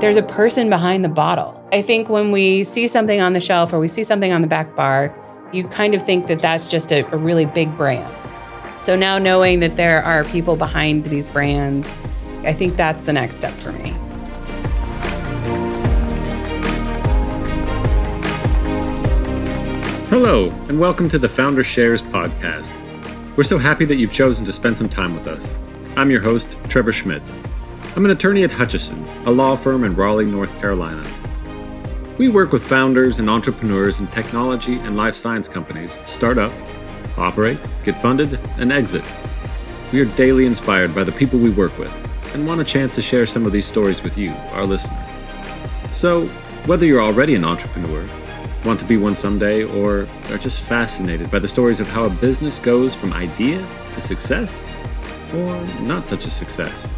there's a person behind the bottle. I think when we see something on the shelf or we see something on the back bar, you kind of think that that's just a, a really big brand. So now knowing that there are people behind these brands, I think that's the next step for me. Hello, and welcome to the Founder Shares podcast. We're so happy that you've chosen to spend some time with us. I'm your host, Trevor Schmidt. I'm an attorney at Hutchison, a law firm in Raleigh, North Carolina. We work with founders and entrepreneurs in technology and life science companies start up, operate, get funded, and exit. We are daily inspired by the people we work with and want a chance to share some of these stories with you, our listener. So, whether you're already an entrepreneur, want to be one someday, or are just fascinated by the stories of how a business goes from idea to success, or not such a success,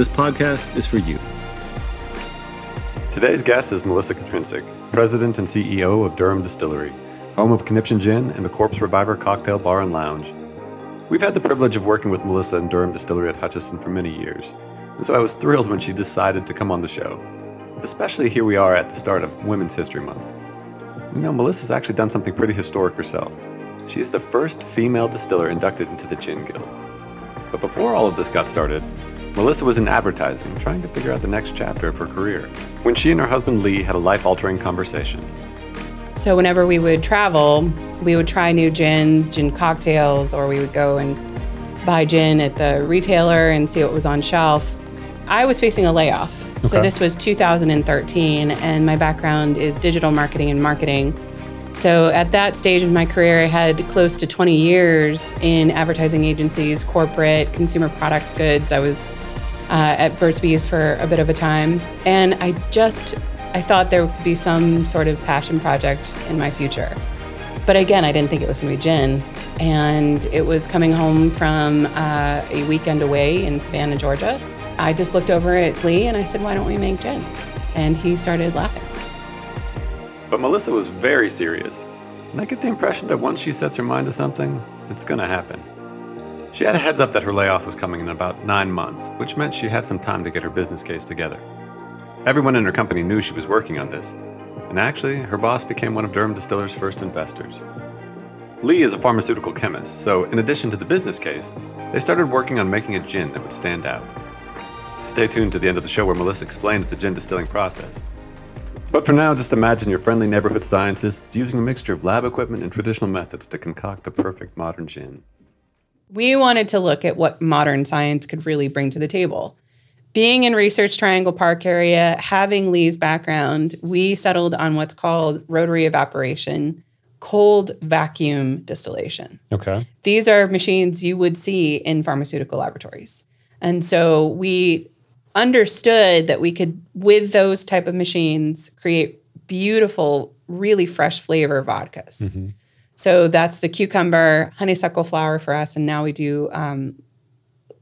this podcast is for you. Today's guest is Melissa Katrincic, President and CEO of Durham Distillery, home of Conniption Gin and the Corpse Reviver Cocktail Bar and Lounge. We've had the privilege of working with Melissa and Durham Distillery at Hutchison for many years, and so I was thrilled when she decided to come on the show, especially here we are at the start of Women's History Month. You know, Melissa's actually done something pretty historic herself. She's the first female distiller inducted into the Gin Guild. But before all of this got started, Melissa was in advertising, trying to figure out the next chapter of her career, when she and her husband Lee had a life altering conversation. So, whenever we would travel, we would try new gins, gin cocktails, or we would go and buy gin at the retailer and see what was on shelf. I was facing a layoff so this was 2013, and my background is digital marketing and marketing. So at that stage of my career, I had close to 20 years in advertising agencies, corporate, consumer products, goods. I was uh, at Burt's Bees for a bit of a time, and I just I thought there would be some sort of passion project in my future. But again, I didn't think it was going to be gin. And it was coming home from uh, a weekend away in Savannah, Georgia. I just looked over at Lee and I said, Why don't we make gin? And he started laughing. But Melissa was very serious, and I get the impression that once she sets her mind to something, it's gonna happen. She had a heads up that her layoff was coming in about nine months, which meant she had some time to get her business case together. Everyone in her company knew she was working on this, and actually, her boss became one of Durham Distiller's first investors. Lee is a pharmaceutical chemist, so in addition to the business case, they started working on making a gin that would stand out. Stay tuned to the end of the show where Melissa explains the gin distilling process. But for now, just imagine your friendly neighborhood scientists using a mixture of lab equipment and traditional methods to concoct the perfect modern gin. We wanted to look at what modern science could really bring to the table. Being in Research Triangle Park area, having Lee's background, we settled on what's called rotary evaporation, cold vacuum distillation. Okay. These are machines you would see in pharmaceutical laboratories. And so we understood that we could with those type of machines create beautiful really fresh flavor vodkas. Mm-hmm. So that's the cucumber, honeysuckle flower for us and now we do um,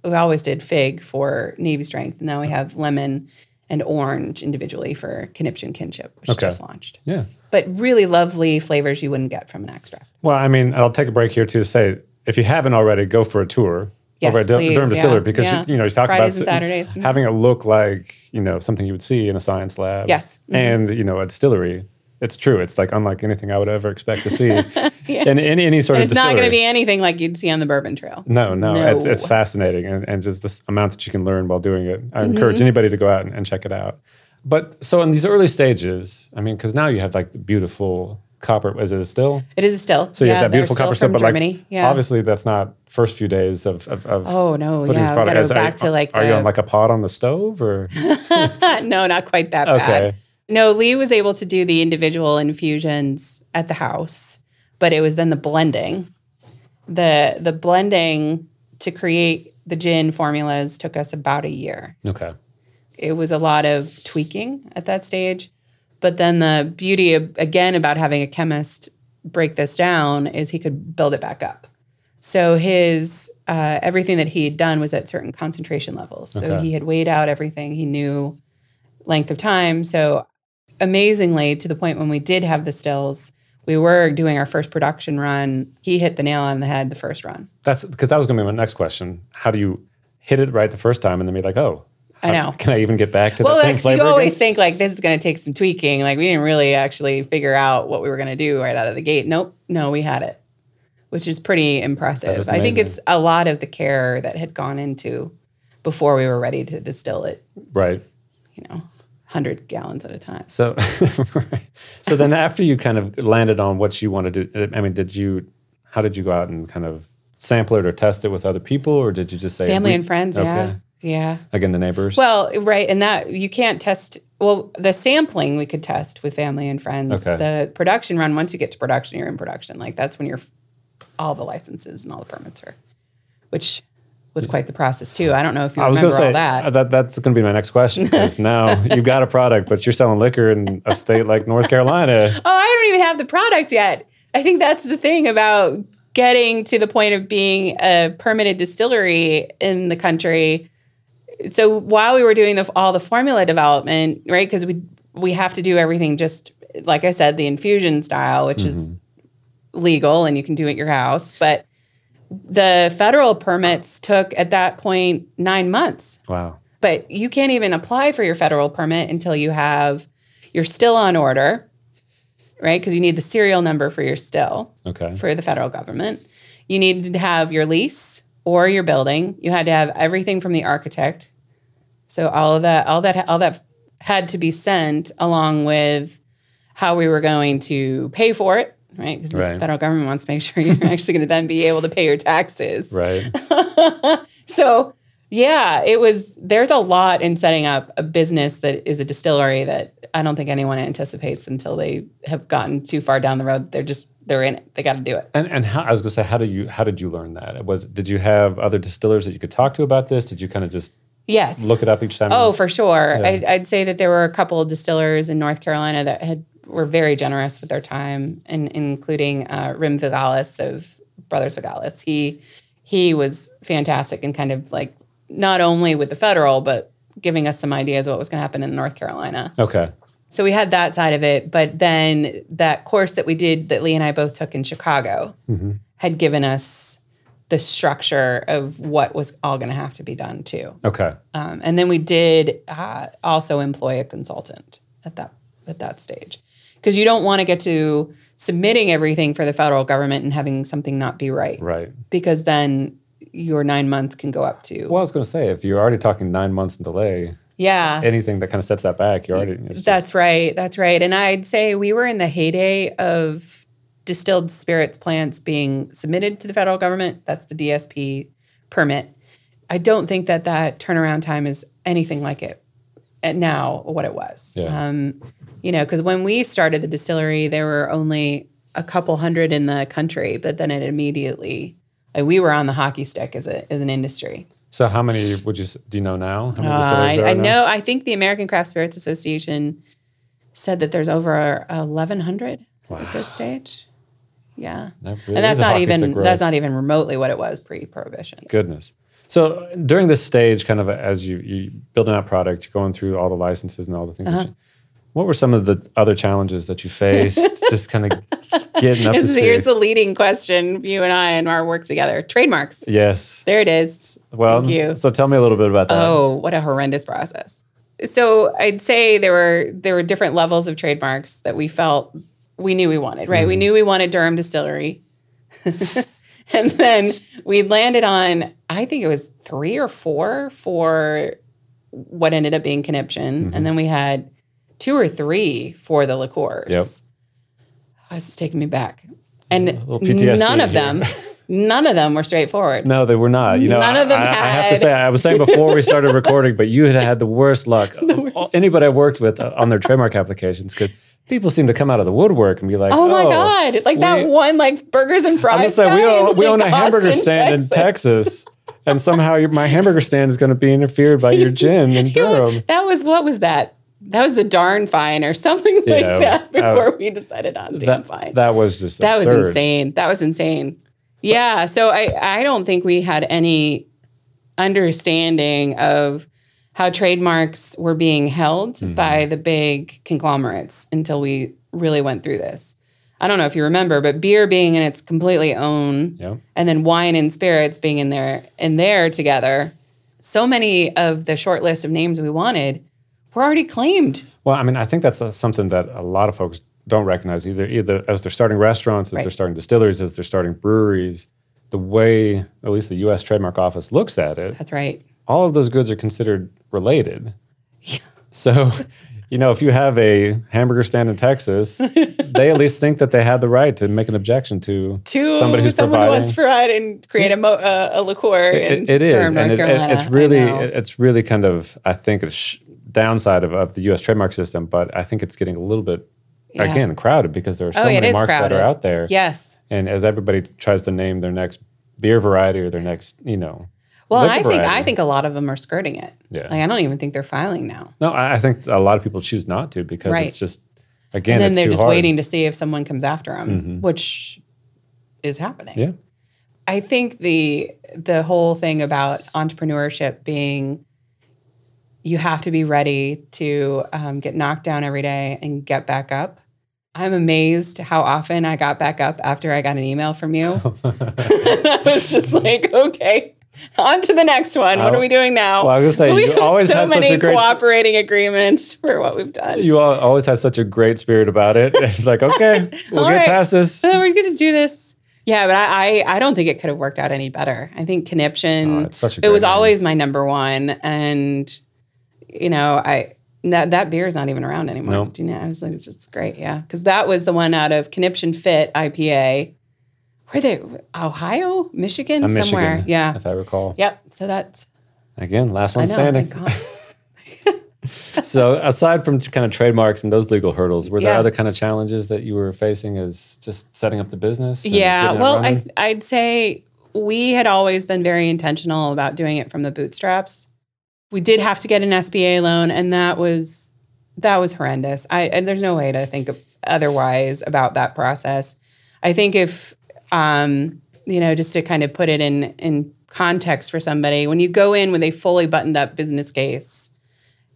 we always did fig for navy strength. And now we have lemon and orange individually for conniption kinship, which Okay. just launched. Yeah. But really lovely flavors you wouldn't get from an extract. Well, I mean, I'll take a break here too to say if you haven't already, go for a tour Yes, over at please, Durham yeah, Distillery because yeah. you, know you talk Fridays about Saturdays. Having it look like you know something you would see in a science lab. Yes. Mhm. and you know a distillery. It's true. It's like unlike anything I would ever expect to see in any any sort And of it's not going to be anything like you'd see on the Bourbon Trail. No, no, No. It's, it's fascinating. And, and just this amount that you can learn while doing it. I Mm-hmm. encourage anybody to go out and, and check it out. But so in these early stages, I mean, because now you have like the beautiful copper, is it a still? It is a still. So you yeah, have that beautiful copper still, but Germany. like yeah. obviously that's not first few days of of, of Oh, no, putting yeah, this product. Is- are- back to, like, are you on like a pot on the stove or no, not quite that okay? bad. No, Lee was able to do the individual infusions at the house, but it was then the blending. The the blending to create the gin formulas took us about a year. Okay. It was a lot of tweaking at that stage. But then the beauty of, again about having a chemist break this down is he could build it back up. So his uh, everything that he had done was at certain concentration levels. So Okay. he had weighed out everything. He knew length of time. So amazingly, to the point when we did have the stills, we were doing our first production run. He hit the nail on the head the first run. That's because that was going to be my next question. How do you hit it right the first time and then be like, oh, I know. Can I even get back to Well, that same like, flavor? you always again? think like this is going to take some tweaking. Like we didn't really actually figure out what we were going to do right out of the gate. Nope, no, we had it, which is pretty impressive. is I think it's a lot of the care that had gone into before we were ready to distill it. right. You know, hundred gallons at a time. So, so then after you kind of landed on what you wanted to, I mean, did you, how did you go out and kind of sample it or test it with other people, or did you just say Family and friends, yeah, yeah. Again, the neighbors. Well, right, and that you can't test. Well, the sampling we could test with family and friends. Okay. The production run, once you get to production, you're in production. Like that's when you're all the licenses and all the permits are, which was quite the process too. I don't know if you I was remember going to say all that. uh, that that's going to be my next question because now you've got a product, but you're selling liquor in a state like North Carolina. oh, I don't even have the product yet. I think that's the thing about getting to the point of being a permitted distillery in the country. So while we were doing the, all the formula development, right? Because we we have to do everything just like I said, the infusion style, which is legal and you can do it at your house, but the federal permits took at that point nine months. Wow. but you can't even apply for your federal permit until you have you're still on order right? Because you need the serial number for your still Okay. for the federal government. You need to have your lease or your building. You had to have everything from the architect. So all of that all that all that had to be sent along with how we were going to pay for it right because Right. the federal government wants to make sure you're actually going to then be able to pay your taxes Right. so yeah, it was there's a lot in setting up a business that is a distillery that I don't think anyone anticipates until they have gotten too far down the road. They're just they're in it. They got to do it. And and how, I was going to say, how did you how did you learn that? Was did you have other distillers that you could talk to about this? Did you kind of just Yes. look it up each time? Oh, for sure. Yeah. I'd, I'd say that there were a couple of distillers in North Carolina that had were very generous with their time, and including uh, Rim Vilgalys of Brothers Vilgalys. He he was fantastic and kind of like not only with the federal, but giving us some ideas of what was going to happen in North Carolina. okay. So we had that side of it, but then that course that we did that Lee and I both took in Chicago had given us the structure of what was all going to have to be done too. Okay. Um, and then we did uh, also employ a consultant at that at that stage because you don't want to get to submitting everything for the federal government and having something not be right, Right. because then your nine months can go up to Well, I was going to say, if you're already talking nine months in delay, yeah anything that kind of sets that back, you're already. It's just, That's right. That's right. And I'd say we were in the heyday of distilled spirits plants being submitted to the federal government. That's the DSP permit. I don't think that that turnaround time is anything like it at now what it was. Yeah. Um, you know, because when we started the distillery, there were only a couple hundred in the country, but then it immediately like we were on the hockey stick as a as an industry. So, how many would you do you know now? How many Uh, I, I now? know. I think the American Craft Spirits Association said that there's over 1,100 at this stage. Yeah, That really and that's not even that's not even remotely what it was pre-prohibition. Goodness. So during this stage, kind of as you you building out product, you're going through all the licenses and all the things. Uh-huh. What were some of the other challenges that you faced? just kind of getting up to Here's, here's the leading question: You and I and our work together. Trademarks. yes. There it is. Well, Thank you. so tell me a little bit about that. Oh, what a horrendous process. So I'd say there were there were different levels of trademarks that we felt we knew we wanted, right? We Mm-hmm. knew we wanted Durham Distillery. and then we landed on I think it was 3 or 4 for what ended up being conniption Mm-hmm. and then we had two or three for the liqueurs. Yep. Oh, this is taking me back. And none of here. them none of them were straightforward. No, they were not. You know, None of them I, I have to say, I was saying before we started recording, but you had had the worst luck. Anybody I worked with uh, on their trademark applications, because people seem to come out of the woodwork and be like, Oh my god! Like that one, like burgers and fries. I'm gonna say we own, we like, own a hamburger Austin, stand in Texas, and somehow your, my hamburger stand is going to be interfered by your gym in Durham. That was what was that? That was the darn fine or something like Yeah, that uh, before we decided on damn That, fine. that was just That absurd. was insane. That was insane. Yeah. So I I don't think we had any understanding of how trademarks were being held Mm-hmm. by the big conglomerates until we really went through this. I don't know if you remember, but beer being in its completely own Yeah. and then wine and spirits being in there in there together so many of the short list of names we wanted were already claimed. Well, I mean, I think that's uh, something that a lot of folks don't recognize either. Either as they're starting restaurants, as Right. they're starting distilleries, as they're starting breweries, the way at least the U.S. Trademark Office looks at it, That's right. all of those goods are considered related. Yeah. So, you know, if you have a hamburger stand in Texas, they at least think that they have the right to make an objection to, To somebody who's someone who providing. wants to provide and create a, mo- uh, a liqueur in It- it is, Durham, and it- it- it's really, it's really kind of, I think, it's sh- downside of, of the U.S. trademark system. But I think it's getting a little bit Yeah. again crowded because there are so Oh, many marks that are out there. yes. And as everybody tries to name their next beer variety or their next, you know, Well, I liquor think I think a lot of them are skirting it. Yeah. Like I don't even think they're filing now. no, I, think a lot of people choose not to because Right. it's just again, and then they're just hard. waiting to see if someone comes after them, mm-hmm. which is happening. Yeah, I think the the whole thing about entrepreneurship being you have to be ready to um, get knocked down every day and get back up. I'm amazed how often I got back up after I got an email from you. I was just like, okay, on to the next one. What are we doing now? Well, I was gonna say, we you have always so had such many a great- cooperating agreements for what we've done. you all always had such a great spirit about it. It's like okay, we'll get right. past this. We're going to do this. Yeah, but I, I I don't think it could have worked out any better. I think conniption. Oh, such it was name. always my number one, and you know I that that beer is not even around anymore. Nope. Do you know? I was like, it's just great. Yeah, because that was the one out of Conniption Fit IPA. Where they Ohio, Michigan, Uh, somewhere. Michigan, Yeah. if I recall. Yep. So that's Again, last one know. standing. So, aside from kind of trademarks and those legal hurdles, were there Yeah. other kind of challenges that you were facing as just setting up the business? Yeah, well. I, I'd say we had always been very intentional about doing it from the bootstraps. We did have to get an SBA loan, and that was that was horrendous. I and there's no way to think otherwise about that process. I think if um, you know, just to kind of put it in in context for somebody, when you go in with a fully buttoned up business case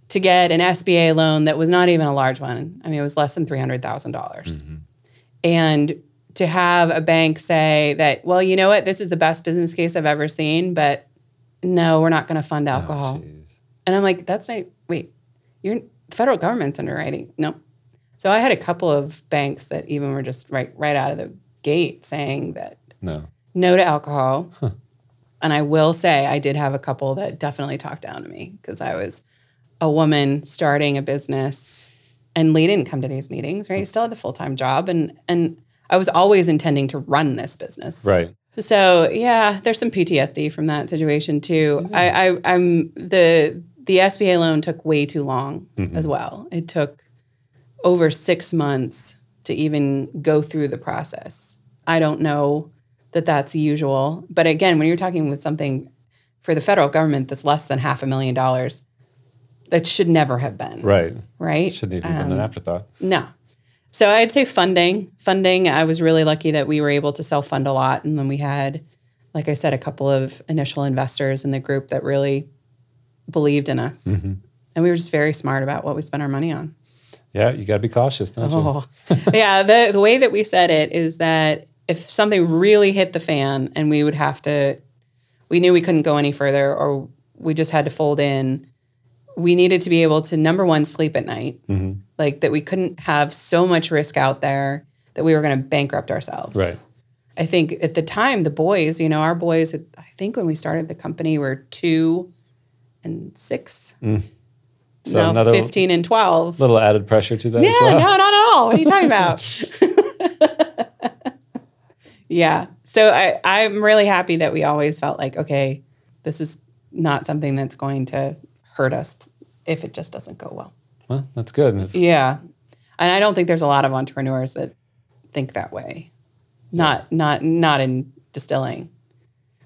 to get an SBA loan that was not even a large one, I mean, it was less than three hundred thousand dollars and to have a bank say that, well, you know what, this is the best business case I've ever seen, but no, we're not going to fund alcohol. Oh. And I'm like, that's not, wait, you're the federal government's underwriting. No. So I had a couple of banks that even were just right right out of the gate saying that no. no to alcohol. And I will say I did have a couple that definitely talked down to me because I was a woman starting a business and Lee didn't come to these meetings, right? He still had the full-time job and and I was always intending to run this business. Right. So yeah, there's some PTSD from that situation too. I, I I'm the the SBA loan took way too long mm-hmm. as well. It took over six months to even go through the process. I don't know that that's usual, but again, when you're talking with something for the federal government that's less than half a million dollars, that should never have been Right. right. Shouldn't even have been an um, afterthought. No. So I'd say funding. Funding, I was really lucky that we were able to self fund a lot. And then we had, like I said, a couple of initial investors in the group that really believed in us. Mm-hmm. And we were just very smart about what we spent our money on. Yeah, you got to be cautious, don't you? Oh, yeah. The, the way that we said it is that if something really hit the fan and we would have to, we knew we couldn't go any further or we just had to fold in, we needed to be able to, number one, sleep at night. Mm-hmm. Like that we couldn't have so much risk out there that we were going to bankrupt ourselves. Right. I think at the time, the boys, you know, our boys, I think when we started the company, were two and six. Mm. So now another 15 and 12. little added pressure to that Yeah, well. no, not at all. What are you talking about? yeah. So I, I'm really happy that we always felt like, okay, this is not something that's going to hurt us if it just doesn't go well. Well, that's good. It's- Yeah. And I don't think there's a lot of entrepreneurs that think that way. Not not not in distilling.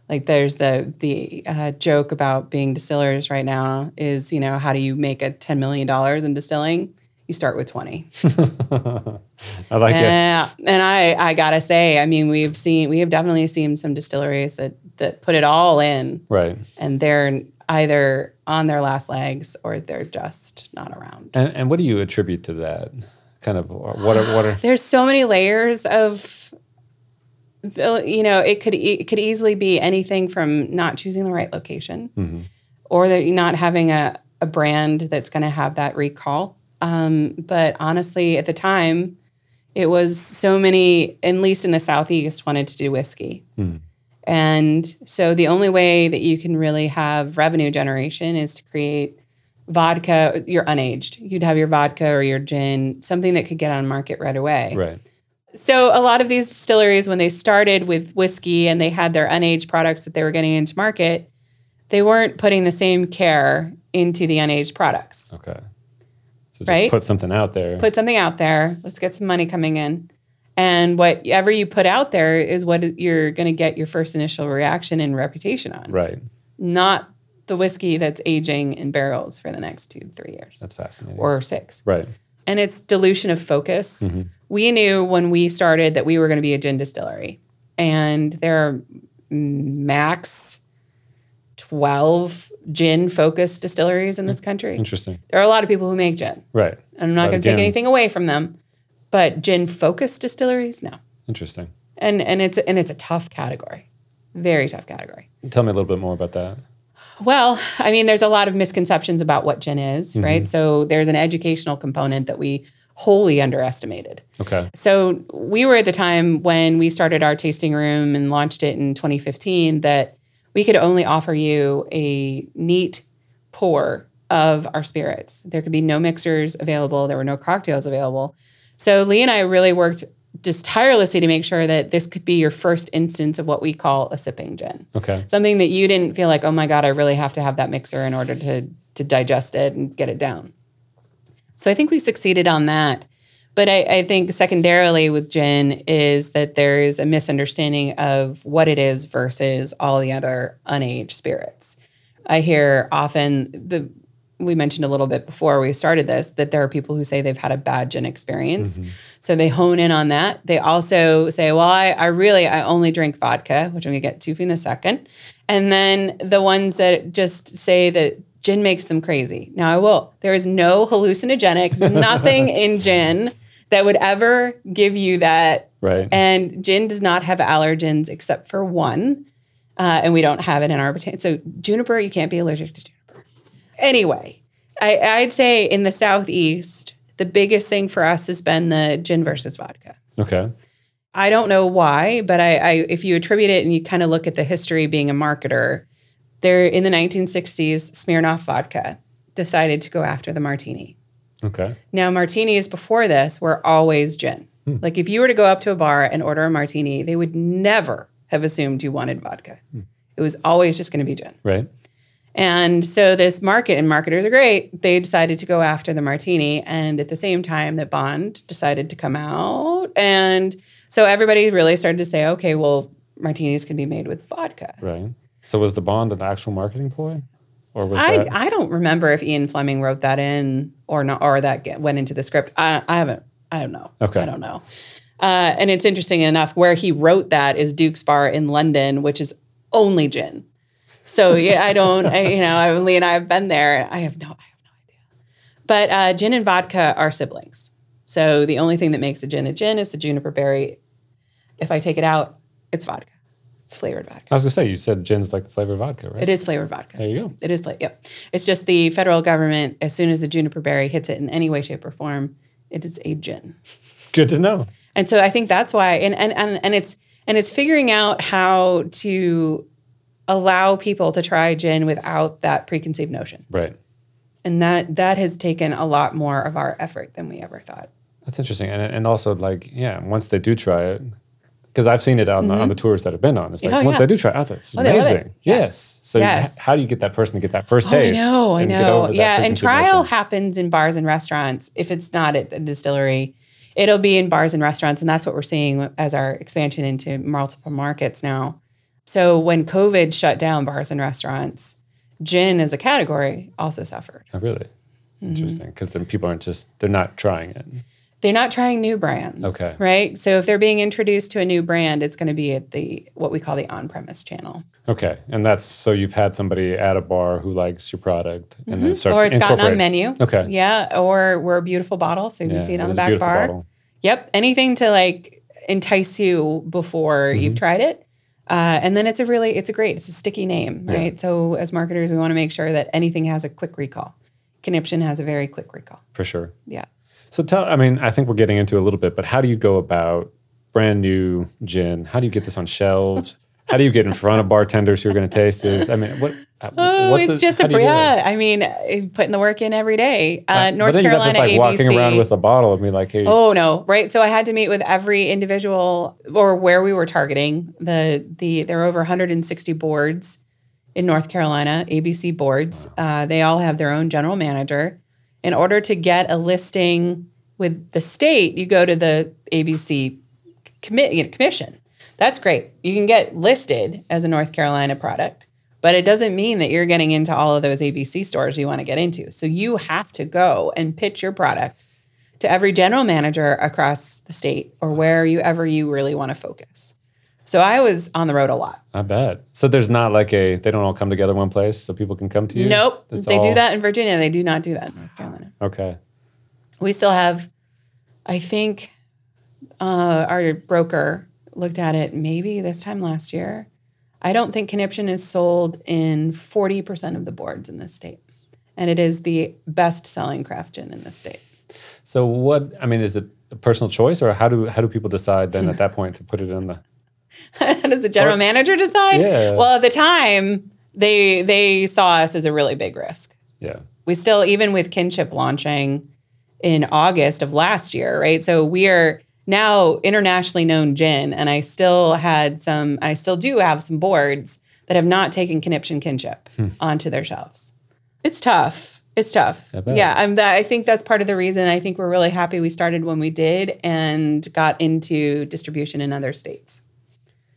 Like there's the the uh, joke about being distillers right now is you know how do you make a ten million dollars in distilling? You start with twenty. I like it. Yeah, and I I gotta say, I mean, we've seen we have definitely seen some distilleries that that put it all in, Right. and they're either on their last legs or they're just not around. And and what do you attribute to that? Kind of what are what are There's so many layers of, you know, it could e- it could easily be anything from not choosing the right location. or that you're not having a, a brand that's going to have that recall. Um, but honestly, at the time, it was so many, at least in the Southeast, wanted to do whiskey. And so the only way that you can really have revenue generation is to create vodka, you're unaged. You'd have your vodka or your gin, something that could get on market right away. Right. So a lot of these distilleries, when they started with whiskey and they had their unaged products that they were getting into market, they weren't putting the same care into the unaged products. Okay. So just Right? put something out there. Put something out there. Let's get some money coming in. And whatever you put out there is what you're going to get your first initial reaction and reputation on, right. not the whiskey that's aging in barrels for the next two, three years That's fascinating. or six. right. and it's dilution of focus. Mm-hmm. We knew when we started that we were going to be a gin distillery, and there are max 12 gin focused distilleries in this country. Interesting. There are a lot of people who make gin. Right. And I'm not going to take anything away from them, but gin focused distilleries, no. Interesting. And and it's and it's a tough category. Very tough category. Tell me a little bit more about that. Well, I mean, there's a lot of misconceptions about what gin is, Mm-hmm. right? So there's an educational component that we wholly underestimated. Okay. So we were at the time when we started our tasting room and launched it in 2015 that we could only offer you a neat pour of our spirits. There could be no mixers available, there were no cocktails available. So Lee and I really worked just tirelessly to make sure that this could be your first instance of what we call a sipping gin. Okay. Something that you didn't feel like, oh my God, I really have to have that mixer in order to to digest it and get it down. So I think we succeeded on that. But I, I think secondarily with gin is that there is a misunderstanding of what it is versus all the other unaged spirits. I hear often the we mentioned a little bit before we started this that there are people who say they've had a bad gin experience. Mm-hmm. So they hone in on that. They also say, well, I, I really I only drink vodka, which I'm gonna get to in a second. And then the ones that just say that gin makes them crazy. Now I will. There is no hallucinogenic, nothing in gin that would ever give you that. Right. And gin does not have allergens except for one. Uh, and we don't have it in our botanic. So juniper, you can't be allergic to juniper. Anyway, I, I'd say in the southeast, the biggest thing for us has been the gin versus vodka. okay. I don't know why, but I, I if you attribute it and you kind of look at the history being a marketer, there in the 1960s, Smirnoff vodka decided to go after the martini. Okay. Now, martinis before this were always gin. Hmm. Like if you were to go up to a bar and order a martini, they would never have assumed you wanted vodka. Hmm. It was always just going to be gin. Right. And so this market and marketers are great. They decided to go after the martini, and at the same time that Bond decided to come out, and so everybody really started to say, okay, well, martinis can be made with vodka. Right. So was the bond an actual marketing ploy, or was I, that I don't remember if Ian Fleming wrote that in or not, or that get, went into the script. I, I haven't. I don't know. Okay. I don't know. Uh, and it's interesting enough where he wrote that is Duke's Bar in London, which is only gin. So yeah, I don't. I, you know, Lee and I have been there. I have no. I have no idea. But uh, gin and vodka are siblings. So the only thing that makes a gin a gin is the juniper berry. If I take it out, it's vodka. It's flavored vodka. I was gonna say you said gin's like flavored vodka, right? It is flavored vodka. There you go. It is like, yep. It's just the federal government, as soon as the juniper berry hits it in any way, shape, or form, it is a gin. Good to know. And so I think that's why, and and and, and it's and it's figuring out how to allow people to try gin without that preconceived notion. Right. And that that has taken a lot more of our effort than we ever thought. That's interesting, and and also like yeah, once they do try it, because I've seen it on, the, on the tours that I've been on. It's like Oh, once yeah. they do try it, it's Oh, it. amazing. Yes. Yes. So you- how do you get that person to get that first Oh, I taste? know, I know. Yeah, and trial notion? happens in bars and restaurants. If it's not at the distillery, it'll be in bars and restaurants, and that's what we're seeing as our expansion into multiple markets now. So when COVID shut down bars and restaurants, gin as a category also suffered. Oh, really Mm-hmm. interesting because then people aren't just they're not trying it. They're not trying new brands. Okay. Right. So if they're being introduced to a new brand, it's going to be at the what we call the on-premise channel. Okay, and that's so you've had somebody at a bar who likes your product and then starts Mm-hmm. or it's gotten on menu. Okay. Yeah. Or we're a beautiful bottle. So you Yeah, see it it on the back bar. bottle. Yep. Anything to like entice you before Mm-hmm. you've tried it. Uh, and then it's a really, it's a great, it's a sticky name, right? So as marketers, we want to make sure that anything has a quick recall. Conniption has a very quick recall. For sure. Yeah. So tell, I mean, I think we're getting into a little bit, but how do you go about brand new gin? How do you get this on shelves? how do you get in front of bartenders who are going to taste this? I mean, what? uh, Oh, what's it's the- just a do you do that? yeah. I mean, uh, putting the work in every day. Uh, but North then Carolina just like ABC. walking around with a bottle and be like, hey, Oh no, right. So I had to meet with every individual or where we were targeting. The the there are over 160 boards in North Carolina, ABC boards. Uh, they all have their own general manager. In order to get a listing with the state, you go to the ABC commi- you know, commission. That's great. You can get listed as a North Carolina product, but it doesn't mean that you're getting into all of those ABC stores you want to get into. So you have to go and pitch your product to every general manager across the state or wherever you really want to focus. So I was on the road a lot. I bet. So there's not like a, they don't all come together one place so people can come to you? Nope. It's they all- do that in Virginia. They do not do that in North Carolina. Okay. We still have, I think, uh, our broker looked at it maybe this time last year. I don't think conniption is sold in 40% of the boards in this state. And it is the best selling craft gin in this state. So what, I mean, is it a personal choice or how do, how do people decide then at that point to put it in the, does the general Or- manager decide? Yeah. Well, at the time, they they saw us as a really big risk. yeah. We still, even with Kinship launching in August of last year, right? So we are now internationally known gin, and I still had some, I still do have some boards that have not taken Conniption Kinship hmm. onto their shelves. It's tough. It's tough. Yeah, I'm. That, I think that's part of the reason. I think we're really happy we started when we did and got into distribution in other states.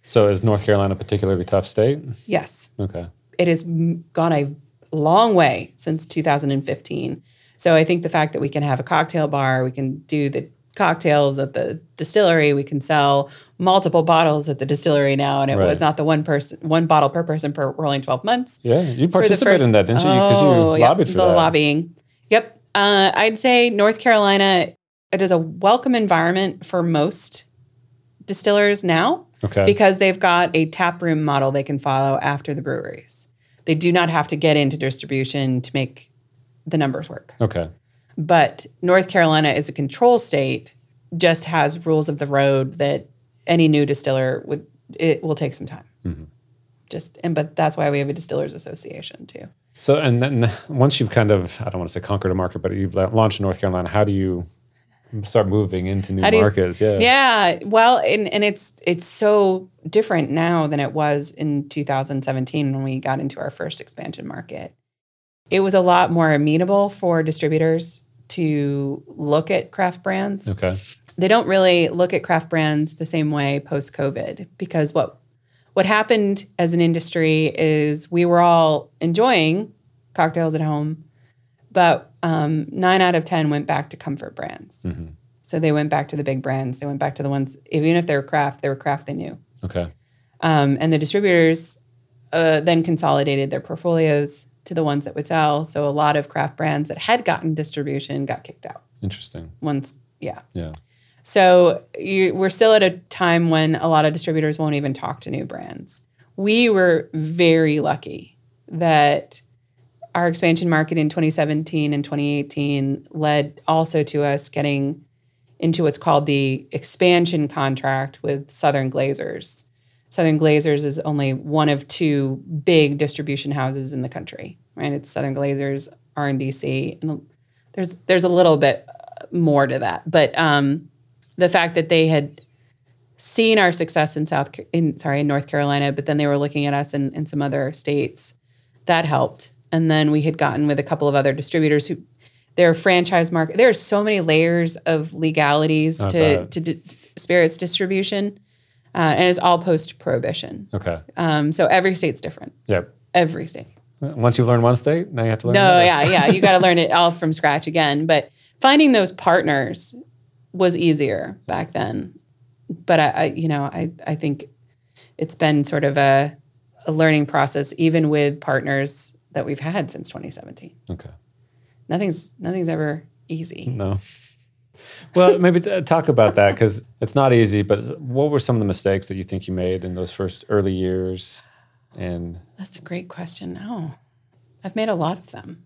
So is North Carolina a particularly tough state? Yes. Okay. it has gone a long way since 2015. So I think the fact that we can have a cocktail bar, we can do the cocktails at the distillery, we can sell multiple bottles at the distillery now, and it Right. was not the one person, one bottle per person per rolling 12 months. Yeah. You participated in that, didn't you? Because Oh, you yep, lobbied for the that. lobbying. Yep. Uh, I'd say North Carolina, it is a welcome environment for most distillers now Okay. because they've got a tap room model they can follow after the breweries. They do not have to get into distribution to make the numbers work. okay. But North Carolina is a control state, just has rules of the road that any new distiller would it will take some time. Mm-hmm. Just and but that's why we have a distillers association too. So, and then once you've kind of, I don't want to say conquered a market, but you've launched in North Carolina, how do you start moving into new you- markets? yeah. Yeah, well, and and it's it's so different now than it was in 2017 when we got into our first expansion market. It was a lot more amenable for distributors to look at craft brands. Okay. They don't really look at craft brands the same way post COVID because what what happened as an industry is we were all enjoying cocktails at home, but um, nine out of ten went back to comfort brands. So they went back to the big brands. They went back to the ones, even if they were craft, they were craft they knew. Okay. Um, and the distributors uh, then consolidated their portfolios to the ones that would sell. So a lot of craft brands that had gotten distribution got kicked out. Interesting. Once, yeah. Yeah. So you, we're still at a time when a lot of distributors won't even talk to new brands. We were very lucky that our expansion market in 2017 and 2018 led also to us getting into what's called the expansion contract with Southern Glazers. Southern Glazers is only one of two big distribution houses in the country, right? It's Southern Glazers, RNDC, and there's there's a little bit more to that, but um, the fact that they had seen our success in South in sorry in North Carolina, but then they were looking at us in, in some other states, that helped. And then we had gotten with a couple of other distributors who their franchise market. There are so many layers of legalities I to bet. to di- spirits distribution, uh, and it's all post prohibition. Okay. Um, so every state's different. Yep. Every state. Once you learn one state, now you have to learn No, another. yeah, yeah. You got to learn it all from scratch again. But finding those partners was easier back then. But I, I you know, I, I think it's been sort of a, a learning process, even with partners that we've had since 2017. Okay. Nothing's nothing's ever easy. No. Well, maybe t- talk about that because it's not easy. But what were some of the mistakes that you think you made in those first early years? And That's a great question. No, I've made a lot of them.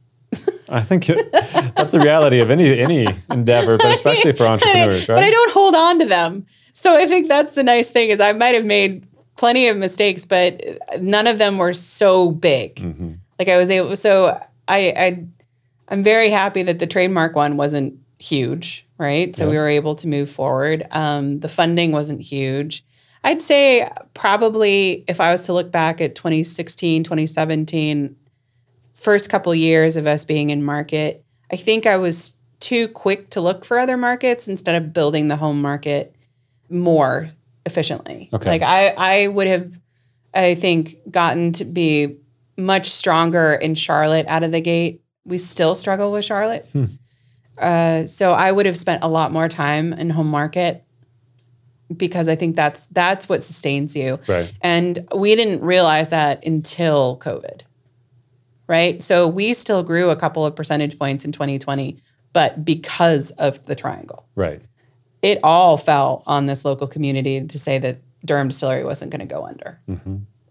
I think it, that's the reality of any any endeavor, but especially for entrepreneurs, right? But I don't hold on to them. So I think that's the nice thing is I might have made plenty of mistakes, but none of them were so big. Mm-hmm. Like I was able. So I, I I'm very happy that the trademark one wasn't huge, right? So Yeah. we were able to move forward. Um, the funding wasn't huge. I'd say probably if I was to look back at 2016, 2017, first couple years of us being in market, I think I was too quick to look for other markets instead of building the home market more efficiently. Okay. Like I, I would have, I think, gotten to be much stronger in Charlotte out of the gate. We still struggle with Charlotte. Uh, so I would have spent a lot more time in home market because I think that's that's what sustains you. Right. And we didn't realize that until COVID. Right? So we still grew a couple of percentage points in 2020, but because of the triangle. right. It all fell on this local community to say that Durham Distillery wasn't going to go under.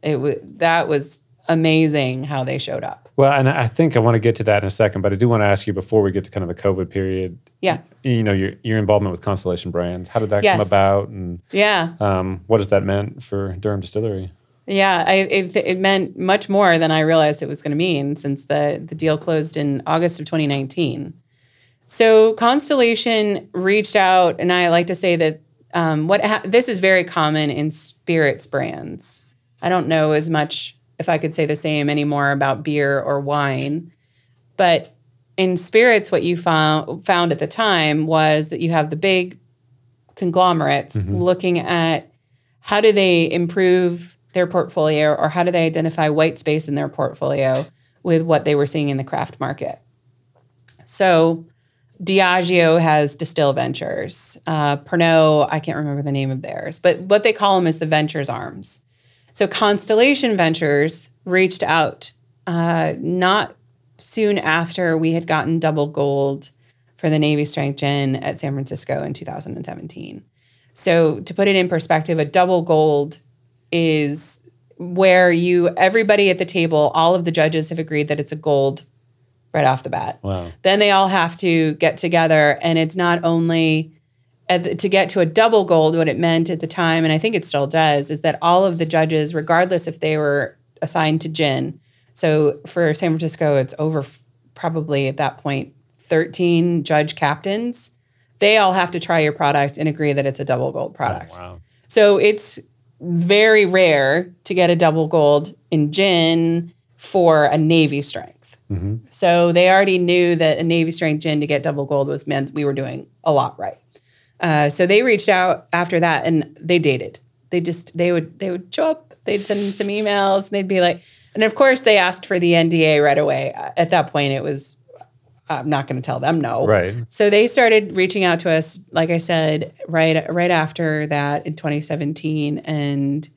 It was that was amazing how they showed up. Well, and I think I want to get to that in a second, but I do want to ask you before we get to kind of the COVID period. Yeah. You know, your your involvement with Constellation Brands. How did that come about, and Yeah. um, what has that meant for Durham Distillery? Yeah, I, it, it meant much more than I realized it was going to mean since the, the deal closed in August of 2019. So Constellation reached out, and I like to say that um, what ha- this is very common in spirits brands. I don't know as much if I could say the same anymore about beer or wine, but in spirits, what you found found at the time was that you have the big conglomerates looking at how do they improve their portfolio or how do they identify white space in their portfolio with what they were seeing in the craft market. So Diageo has Distill Ventures. Uh, Pernod, I can't remember the name of theirs, but what they call them is the Ventures arms. So Constellation Ventures reached out uh, not soon after we had gotten double gold for the Navy Strength Gin at San Francisco in 2017. So to put it in perspective, a double gold is where you everybody at the table, all of the judges have agreed that it's a gold right off the bat. Wow. Then they all have to get together, and it's not only to get to a double gold. What it meant at the time, and I think it still does, is that all of the judges, regardless if they were assigned to gin, so for San Francisco, it's over probably at that point thirteen judge captains. They all have to try your product and agree that it's a double gold product. Oh, wow. So it's very rare to get a double gold in gin for a Navy strength. Mm-hmm. So they already knew that a Navy strength gin to get double gold was meant we were doing a lot right. Uh, so they reached out after that and they dated. They just they would they would show up. They'd send some emails. And they'd be like, and of course they asked for the NDA right away. At that point, it was I'm not going to tell them no. Right. So they started reaching out to us, like I said, right right after that in 2017, and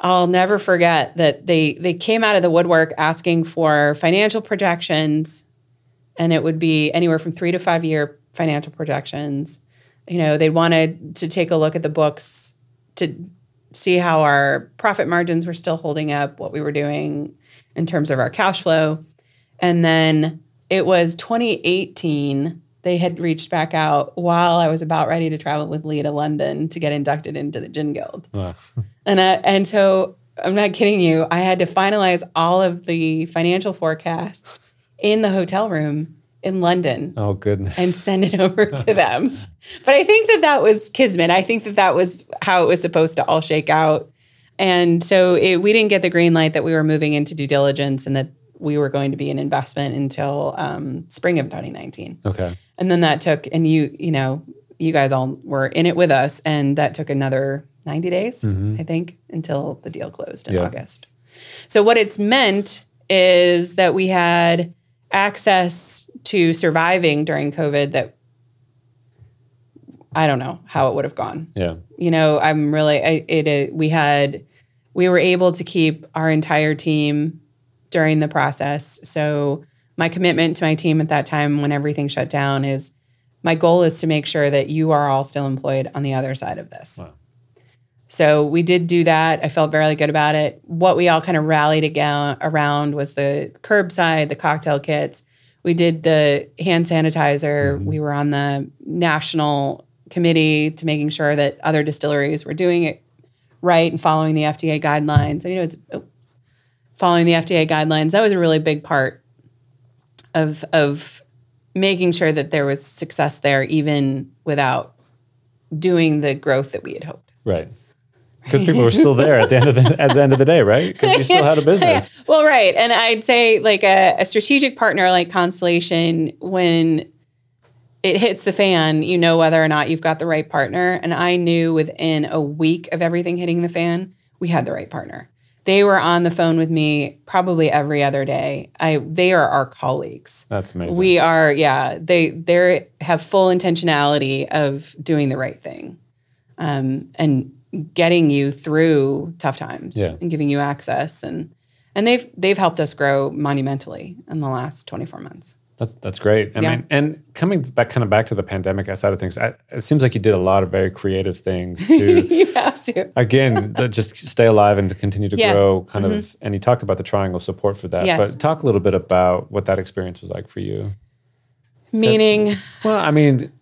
I'll never forget that they they came out of the woodwork asking for financial projections, and it would be anywhere from three to five year financial projections. You know, they wanted to take a look at the books to see how our profit margins were still holding up, what we were doing in terms of our cash flow. And then it was 2018, they had reached back out while I was about ready to travel with Lee to London to get inducted into the Gin Guild. Wow. And I, and so I'm not kidding you. I had to finalize all of the financial forecasts in the hotel room in London Oh goodness. and send it over to them. But I think that that was kismet. I think that that was how it was supposed to all shake out. And so it, we didn't get the green light that we were moving into due diligence and that we were going to be an investment until um, spring of 2019. okay. And then that took, and you, you know, you guys all were in it with us, and that took another 90 days, I think, until the deal closed in Yeah. August. So what it's meant is that we had access to surviving during COVID that I don't know how it would have gone Yeah. you know i'm really I, it, it we had we were able to keep our entire team during the process so my commitment to my team at that time when everything shut down is my goal is to make sure that you are all still employed on the other side of this. Wow. So we did do that. I felt very good about it. What we all kind of rallied aga- around was the curbside, the cocktail kits. We did the hand sanitizer. Mm-hmm. We were on the national committee to making sure that other distilleries were doing it right and following the FDA guidelines. And, you know, it's oh, following the FDA guidelines. That was a really big part of of making sure that there was success there, even without doing the growth that we had hoped. Right. Because people were still there at the end of the at the end of the day, right? Because you still had a business. Yeah. Well, right. And I'd say like a, a strategic partner like Constellation, when it hits the fan, you know whether or not you've got the right partner. And I knew within a week of everything hitting the fan, we had the right partner. They were on the phone with me probably every other day. I they are our colleagues. That's amazing. We are, yeah. They they have full intentionality of doing the right thing, um, and getting you through tough times, Yeah. and giving you access, and and they've they've helped us grow monumentally in the last twenty four months. That's that's great. I Yeah. mean, and coming back kind of back to the pandemic side of things, I, it seems like you did a lot of very creative things to you have to. again to just stay alive and to continue to Yeah. Mm-hmm. grow. Kind of, and you talked about the triangle support for that. Yes. But talk a little bit about what that experience was like for you. Meaning, Well, I mean,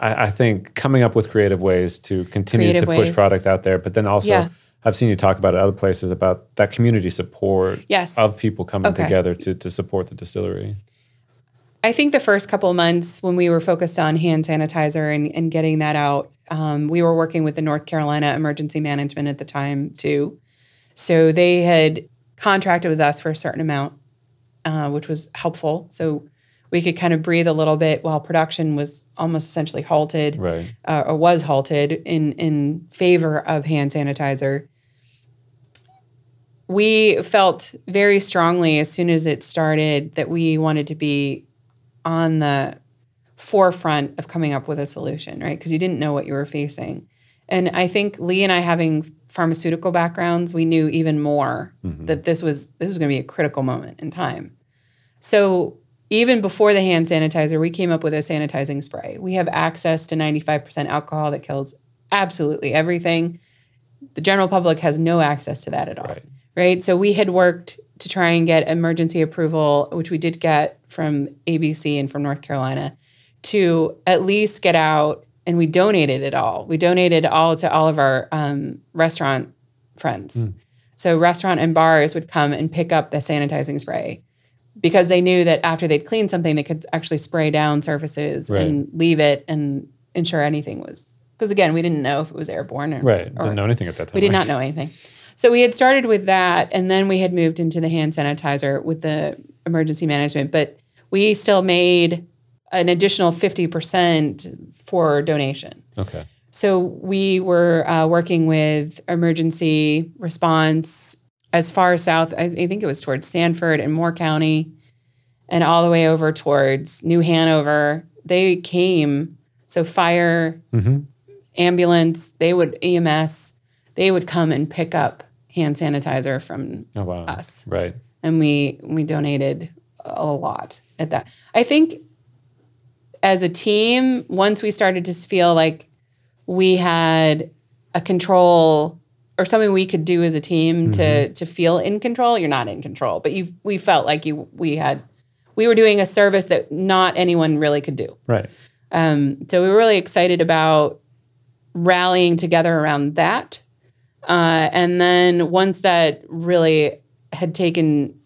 I, I think coming up with creative ways to continue Creative to push ways. product out there, but then also. Yeah. I've seen you talk about it other places about that community support Yes. of people coming Okay. together to, to support the distillery. I think the first couple of months when we were focused on hand sanitizer and, and getting that out, um, we were working with the North Carolina Emergency Management at the time too. So they had contracted with us for a certain amount, uh, which was helpful. So we could kind of breathe a little bit while production was almost essentially halted Right. uh, or was halted in in favor of hand sanitizer. We felt very strongly as soon as it started that we wanted to be on the forefront of coming up with a solution, right? Because you didn't know what you were facing. And I think Lee and I having pharmaceutical backgrounds, we knew even more that this was this was going to be a critical moment in time. So even before the hand sanitizer, we came up with a sanitizing spray. We have access to 95% alcohol that kills absolutely everything. The general public has no access to that at all. Right. Right. So we had worked to try and get emergency approval, which we did get from ABC and from North Carolina, to at least get out and we donated it all. We donated all to all of our um, restaurant friends. So restaurant and bars would come and pick up the sanitizing spray because they knew that after they'd cleaned something, they could actually spray down surfaces Right. and leave it and ensure anything was. Because again, we didn't know if it was airborne or Right. or- Didn't know anything at that time. we did not know anything. So we had started with that, and then we had moved into the hand sanitizer with the emergency management. But we still made an additional fifty percent for donation. Okay. So we were uh, working with emergency response as far south. I, I think it was towards Sanford and Moore County, and all the way over towards New Hanover. They came. So fire, Mhm. ambulance, they would EMS, they would come and pick up hand sanitizer from Oh wow. us Right. and we we donated a lot at that. I think as a team, once we started to feel like we had a control or something we could do as a team to to feel in control, you're not in control, but you we felt like you we had we were doing a service that not anyone really could do. Right. Um, so we were really excited about rallying together around that. Uh, and then once that really had taken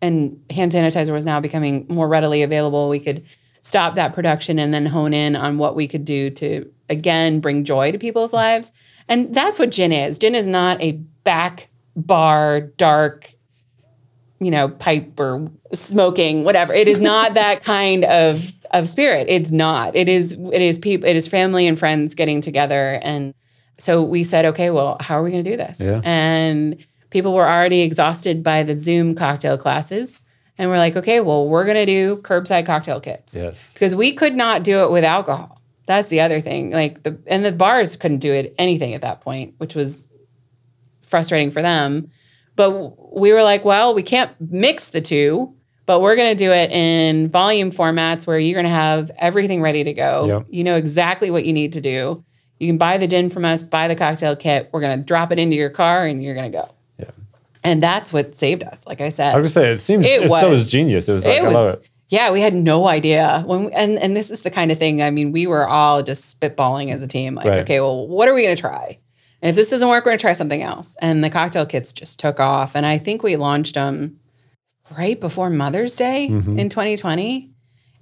and hand sanitizer was now becoming more readily available, we could stop that production and then hone in on what we could do to again bring joy to people's lives. And that's what gin is. Gin is not a back bar, dark, you know, pipe or smoking, whatever. It is not that kind of of spirit. It's not. It is it is people it is family and friends getting together and so we said, okay, well, how are we going to do this? Yeah. And people were already exhausted by the Zoom cocktail classes. And we're like, okay, well, we're going to do curbside cocktail kits Yes. because we could not do it with alcohol. That's the other thing. Like the and the bars couldn't do it anything at that point, which was frustrating for them. But we were like, well, we can't mix the two, But we're going to do it in volume formats where you're going to have everything ready to go. Yep. You know exactly what you need to do. You can buy the gin from us, buy the cocktail kit. We're going to drop it into your car and you're going to go. Yeah. And that's what saved us. Like I said, I was gonna say it seems It was. is genius. It was like it I love it. Yeah we had no idea when and and this is the kind of thing i mean we were all just spitballing as a team like Right. okay well what are we going to try and if this doesn't work we're going to try something else and the cocktail kits just took off and i think we launched them right before mother's day Mm-hmm. in 2020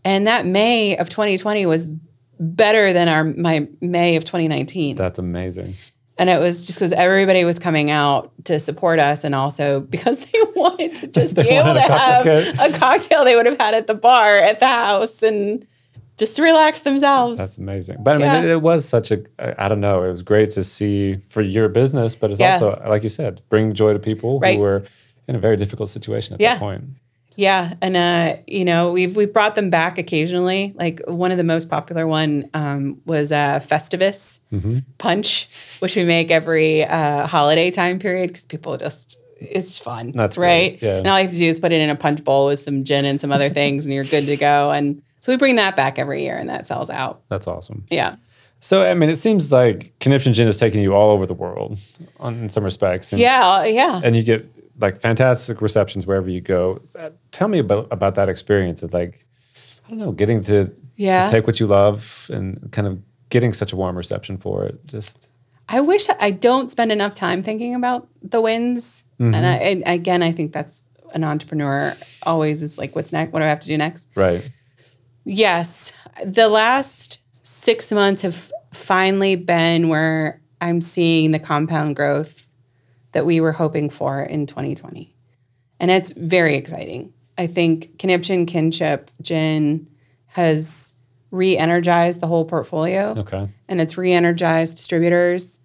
and that may of 2020 was better than our my may of 2019 That's amazing. And it was just because everybody was coming out to support us and also because they wanted to just be able to have cocktail a cocktail they would have had at the bar at the house and just to relax themselves. That's amazing. But I mean, Yeah. it, it was such a, I don't know, it was great to see for your business, but it's Yeah. also, like you said, bring joy to people Right. who were in a very difficult situation at Yeah. that point. Yeah, and uh, you know we've we've brought them back occasionally. Like one of the most popular one um, was uh, Festivus Mm-hmm. Punch, which we make every uh, holiday time period because people just it's fun. That's right. great, yeah. And all you have to do is put it in a punch bowl with some gin and some other things, and you're good to go. And so we bring that back every year, and that sells out. That's awesome. Yeah. So, I mean, it seems like Conniption Gin is taking you all over the world on, in some respects. And, Yeah. Yeah. And you get like fantastic receptions wherever you go. Uh, Tell me about, about that experience of like, I don't know, getting to, Yeah. to take what you love and kind of getting such a warm reception for it. Just, I wish I don't spend enough time thinking about the wins. And, I, and again, I think that's an entrepreneur always is like, what's next? What do I have to do next? right. Yes. The last six months have finally been where I'm seeing the compound growth that we were hoping for in 2020. And it's very exciting. I think Conniption Kinship Gin has re energized the whole portfolio Okay. and it's re-energized distributors.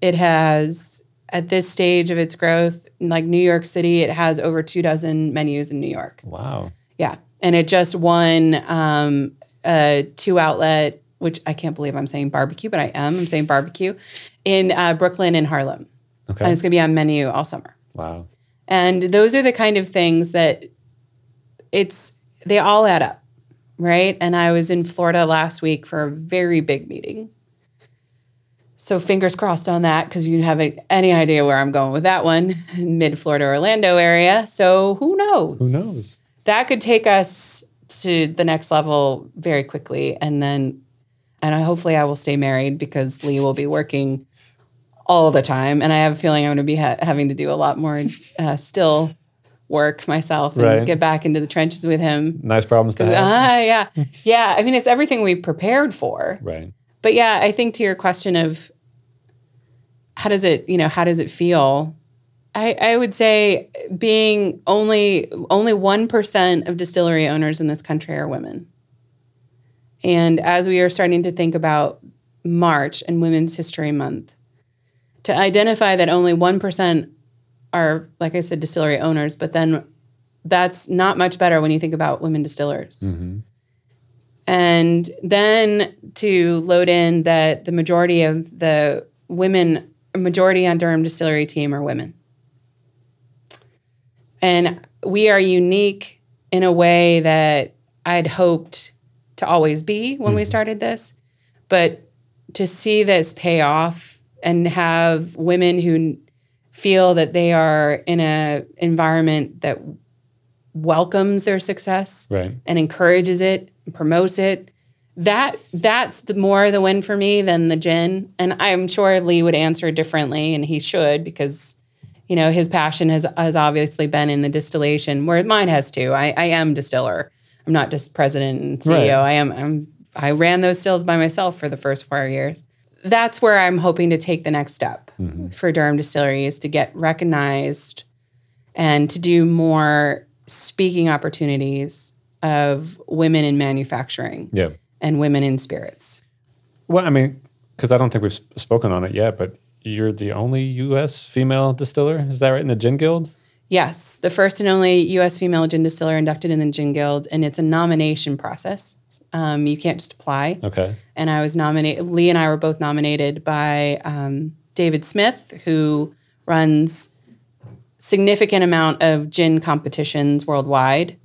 It has at this stage of its growth, like New York City, it has over two dozen menus in New York. Wow. Yeah, and it just won um, a two outlet, which I can't believe I'm saying barbecue, but I am. I'm saying barbecue in uh, Brooklyn and Harlem, Okay. and it's going to be on menu all summer. wow. And those are the kind of things that it's they all add up, right? And I was in Florida last week for a very big meeting. So fingers crossed on that because you haven't any idea where I'm going with that one, mid Florida Orlando area. So who knows? Who knows? That could take us to the next level very quickly, and then, and I, hopefully I will stay married because Lee will be working all the time, and I have a feeling I'm going to be ha- having to do a lot more uh, still work myself and Right. get back into the trenches with him. Nice problems to have. Ah, yeah, yeah. I mean, it's everything we've prepared for. right. But yeah, I think to your question of how does it, you know, how does it feel? I, I would say being only only one percent of distillery owners in this country are women. And as we are starting to think about March and Women's History Month, to identify that only one percent are, like I said, distillery owners, but then that's not much better when you think about women distillers. Mm-hmm. And then to load in that the majority of the women, majority on Durham Distillery team are women. And we are unique in a way that I'd hoped to always be when we mm-hmm. started this. But to see this pay off and have women who feel that they are in a environment that welcomes their success Right. and encourages it, and promotes it. That that's the more the win for me than the gin. And I'm sure Lee would answer differently, and he should because you know his passion has has obviously been in the distillation, where mine has too. I, I am distiller. I'm not just president and CEO. Right. I am. I'm. I ran those stills by myself for the first four years. That's where I'm hoping to take the next step mm-hmm. for Durham Distillery is to get recognized and to do more speaking opportunities of women in manufacturing Yeah. and women in spirits. Well, I mean, because I don't think we've sp- spoken on it yet, but you're the only U.S. female distiller. Is that right in the Gin Guild? Yes, the first and only U.S. female gin distiller inducted in the Gin Guild, and it's a nomination process. Um, you can't just apply. Okay. And I was nominated. Lee and I were both nominated by um, David Smith, who runs significant amount of gin competitions worldwide.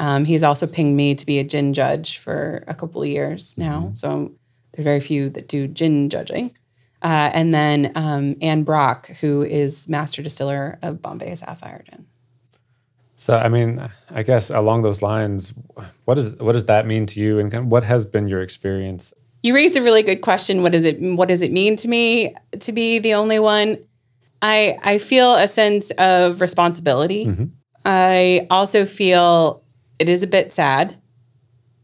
Um, he's also pinged me to be a gin judge for a couple of years now. So there are very few that do gin judging. Uh, and then um, Anne Brock, who is master distiller of Bombay Sapphire Gin. So, I mean, I guess along those lines, what is what does that mean to you, and kind of what has been your experience? You raised a really good question. What does it What does it mean to me to be the only one? I I feel a sense of responsibility. I also feel it is a bit sad.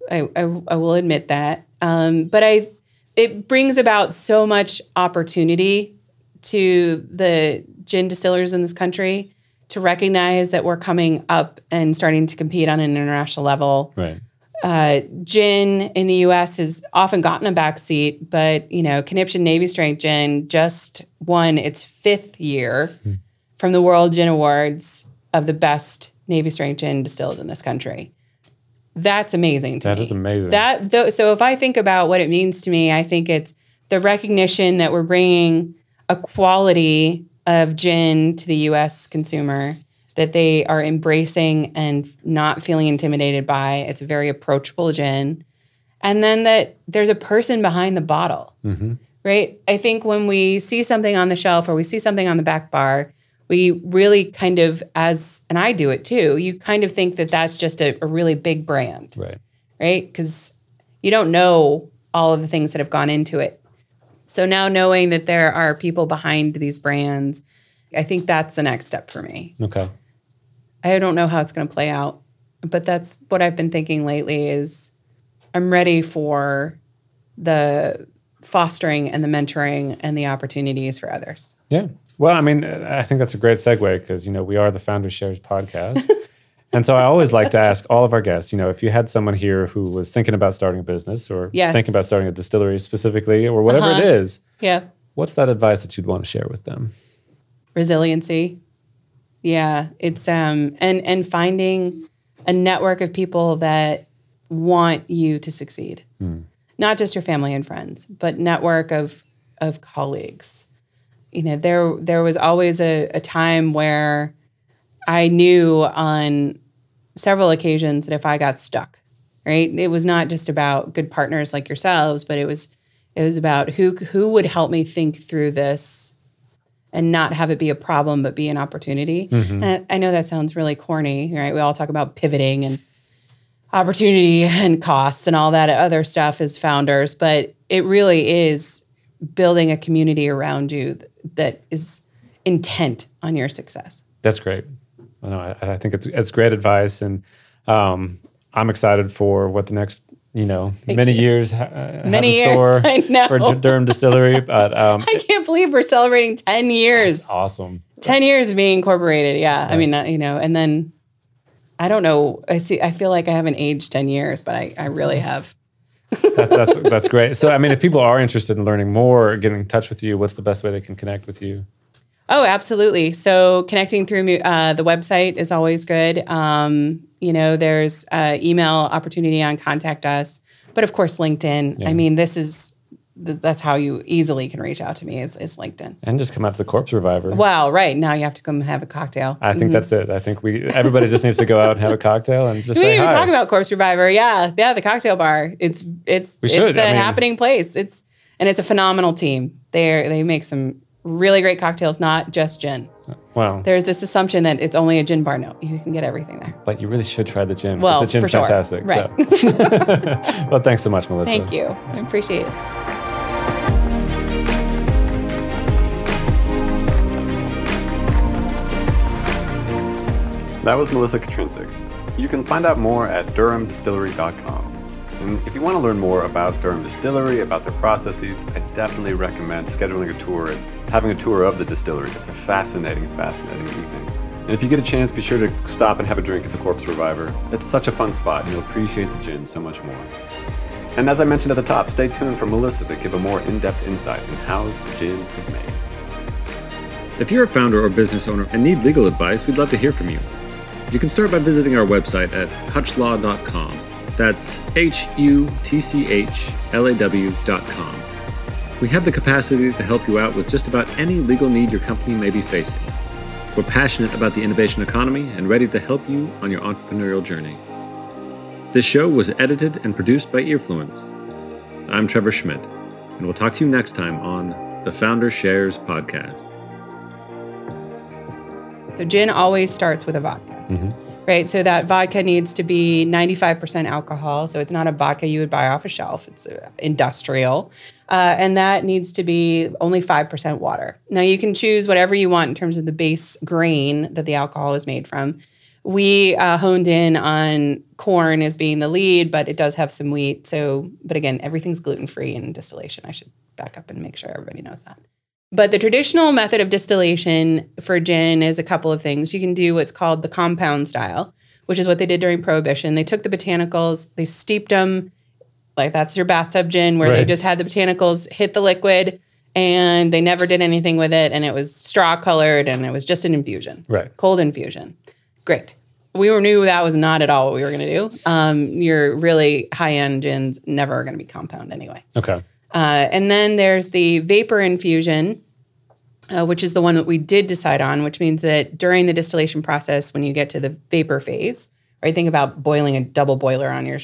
I I, I will admit that, um, but I it brings about so much opportunity to the gin distillers in this country to recognize that we're coming up and starting to compete on an international level Right. uh, gin in the U.S. has often gotten a back seat, but you know, Conniption Navy Strength Gin just won its fifth year from the World Gin Awards of the best Navy Strength gin distilled in this country. That's amazing to That me. is amazing. That though, so if I think about what it means to me, I think it's the recognition that we're bringing a quality of gin to the U.S. consumer that they are embracing and not feeling intimidated by. It's a very approachable gin, and then that there's a person behind the bottle, mm-hmm. right? I think when we see something on the shelf or we see something on the back bar, we really kind of, as and I do it too. You kind of think that that's just a, a really big brand Right. right? Because you don't know all of the things that have gone into it. So now knowing that there are people behind these brands, I think that's the next step for me. Okay. I don't know how it's going to play out, but that's what I've been thinking lately is I'm ready for the fostering and the mentoring and the opportunities for others. Yeah. Well, I mean, I think that's a great segue because, you know, we are the Founder Shares podcast. and so I always like to ask all of our guests, you know, if you had someone here who was thinking about starting a business or Yes. thinking about starting a distillery specifically or whatever Uh-huh. it is, Yeah. what's that advice that you'd want to share with them? resiliency yeah it's um and and finding a network of people that want you to succeed not just your family and friends but network of of colleagues you know there there was always a, a time where i knew on several occasions that if i got stuck right it was not just about good partners like yourselves but it was it was about who who would help me think through this and not have it be a problem but be an opportunity. Mm-hmm. And I, I know that sounds really corny, right? We all talk about pivoting and opportunity and costs and all that other stuff as founders, but it really is building a community around you that is intent on your success. That's great. I know. I, I think it's it's great advice, and um, I'm excited for what the next you know many you. years uh, Many years, store I know. for D- Durham Distillery. But um, I can't believe we're celebrating 10 years. awesome. 10 years of being incorporated. Yeah. I mean, uh, you know, and then I don't know. I see, I feel like I haven't aged 10 years, but I, I really have. That, that's that's great. So, I mean, if people are interested in learning more, or getting in touch with you, what's the best way they can connect with you? Oh, absolutely. So connecting through uh, the website is always good. Um, you know, there's uh, email opportunity on contact us, but of course, LinkedIn. I mean, this is that's how you easily can reach out to me is, is LinkedIn. And just come out to the Corpse Reviver. Wow, right now you have to come have a cocktail. I think that's it. I think we everybody just needs to go out and have a cocktail and just we say didn't even hi. talk about Corpse Reviver. Yeah, yeah, the cocktail bar. It's it's We it's the I mean- happening place. It's and it's a phenomenal team. They they make some really great cocktails, not just gin. wow. There's this assumption that it's only a gin bar. No, you can get everything there. But you really should try the gin. Well, the gin's for sure. fantastic. Right. So. well, thanks so much, Melissa. Thank you. I appreciate it. That was Melissa Katrincic. You can find out more at durhamdistillery.com. And if you want to learn more about Durham Distillery, about their processes, I definitely recommend scheduling a tour and having a tour of the distillery. It's a fascinating, fascinating evening. And if you get a chance, be sure to stop and have a drink at the Corpse Reviver. It's such a fun spot, and you'll appreciate the gin so much more. And as I mentioned at the top, stay tuned for Melissa to give a more in depth insight in how gin is made. If you're a founder or business owner and need legal advice, we'd love to hear from you. You can start by visiting our website at hutchlaw.com. That's H U T C H L A W dot com. We have the capacity to help you out with just about any legal need your company may be facing. We're passionate about the innovation economy and ready to help you on your entrepreneurial journey. This show was edited and produced by Earfluence. I'm Trevor Schmidt, and we'll talk to you next time on the Founder Shares podcast. So gin always starts with a vodka. Mm-hmm. Right, so that vodka needs to be 95% alcohol. So it's not a vodka you would buy off a shelf, it's uh, industrial. Uh, and that needs to be only 5% water. Now, you can choose whatever you want in terms of the base grain that the alcohol is made from. We uh, honed in on corn as being the lead, but it does have some wheat. So, but again, everything's gluten free in distillation. I should back up and make sure everybody knows that. But the traditional method of distillation for gin is a couple of things. You can do what's called the compound style, which is what they did during Prohibition. They took the botanicals, they steeped them, like that's your bathtub gin, where they just had the botanicals hit the liquid and they never did anything with it. And it was straw colored and it was just an infusion, Right. cold infusion. Great. We knew that was not at all what we were going to do. Um, your really high end gins never are going to be compound anyway. Okay. Uh, and then there's the vapor infusion, uh, which is the one that we did decide on, which means that during the distillation process, when you get to the vapor phase, right, think about boiling a double boiler on your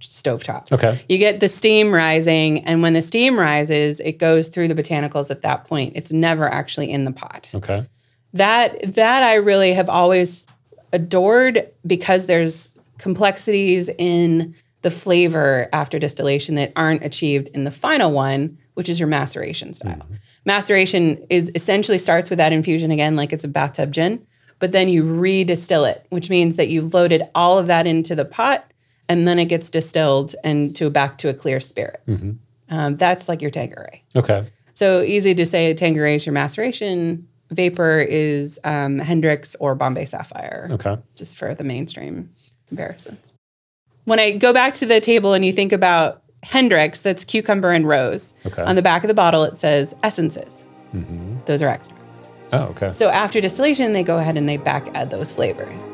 stovetop. Okay. You get the steam rising, and when the steam rises, it goes through the botanicals at that point. It's never actually in the pot Okay. that that I really have always adored because there's complexities in the flavor after distillation that aren't achieved in the final one, which is your maceration style. Maceration is essentially starts with that infusion again, like it's a bathtub gin, but then you redistill it, which means that you've loaded all of that into the pot and then it gets distilled and to back to a clear spirit. Um, that's like your Tanqueray. Okay. So easy to say Tanqueray is your maceration. Vapor is um, Hendrick's or Bombay Sapphire, Okay. just for the mainstream comparisons. When I go back to the table and you think about Hendrick's, that's cucumber and rose. Okay. On the back of the bottle, it says essences. Mm-hmm. Those are extracts. Oh, okay. So after distillation, they go ahead and they back add those flavors.